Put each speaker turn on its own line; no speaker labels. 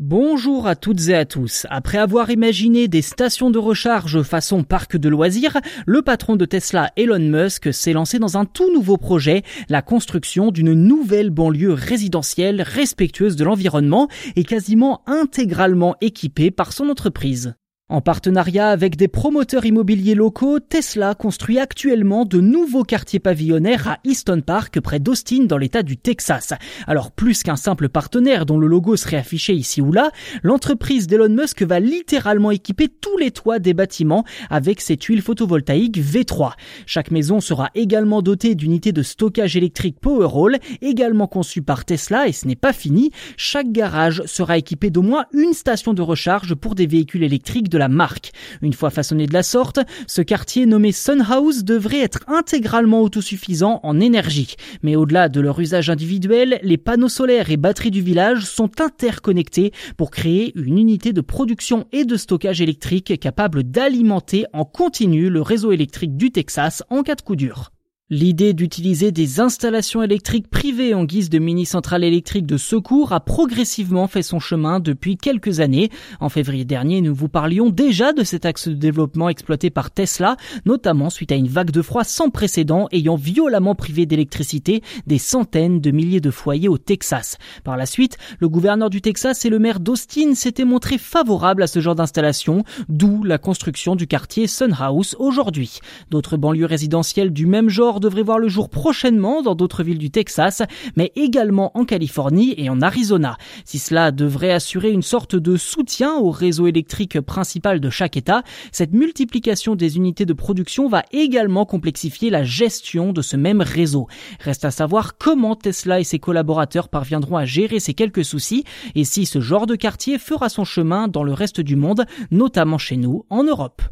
Bonjour à toutes et à tous. Après avoir imaginé des stations de recharge façon parc de loisirs, le patron de Tesla, Elon Musk, s'est lancé dans un tout nouveau projet, la construction d'une nouvelle banlieue résidentielle respectueuse de l'environnement et quasiment intégralement équipée par son entreprise. En partenariat avec des promoteurs immobiliers locaux, Tesla construit actuellement de nouveaux quartiers pavillonnaires à Easton Park, près d'Austin, dans l'état du Texas. Alors plus qu'un simple partenaire dont le logo serait affiché ici ou là, l'entreprise d'Elon Musk va littéralement équiper tous les toits des bâtiments avec ses tuiles photovoltaïques V3. Chaque maison sera également dotée d'unités de stockage électrique Powerwall, également conçues par Tesla et ce n'est pas fini. Chaque garage sera équipé d'au moins une station de recharge pour des véhicules électriques de la marque. Une fois façonné de la sorte, ce quartier nommé Sunhouse devrait être intégralement autosuffisant en énergie. Mais au-delà de leur usage individuel, les panneaux solaires et batteries du village sont interconnectés pour créer une unité de production et de stockage électrique capable d'alimenter en continu le réseau électrique du Texas en cas de coup dur. L'idée d'utiliser des installations électriques privées en guise de mini-centrales électriques de secours a progressivement fait son chemin depuis quelques années. En février dernier, nous vous parlions déjà de cet axe de développement exploité par Tesla, notamment suite à une vague de froid sans précédent ayant violemment privé d'électricité des centaines de milliers de foyers au Texas. Par la suite, le gouverneur du Texas et le maire d'Austin s'étaient montrés favorables à ce genre d'installation, d'où la construction du quartier Sunhouse aujourd'hui. D'autres banlieues résidentielles du même genre devrait voir le jour prochainement dans d'autres villes du Texas, mais également en Californie et en Arizona. Si cela devrait assurer une sorte de soutien au réseau électrique principal de chaque État, cette multiplication des unités de production va également complexifier la gestion de ce même réseau. Reste à savoir comment Tesla et ses collaborateurs parviendront à gérer ces quelques soucis et si ce genre de quartier fera son chemin dans le reste du monde, notamment chez nous en Europe.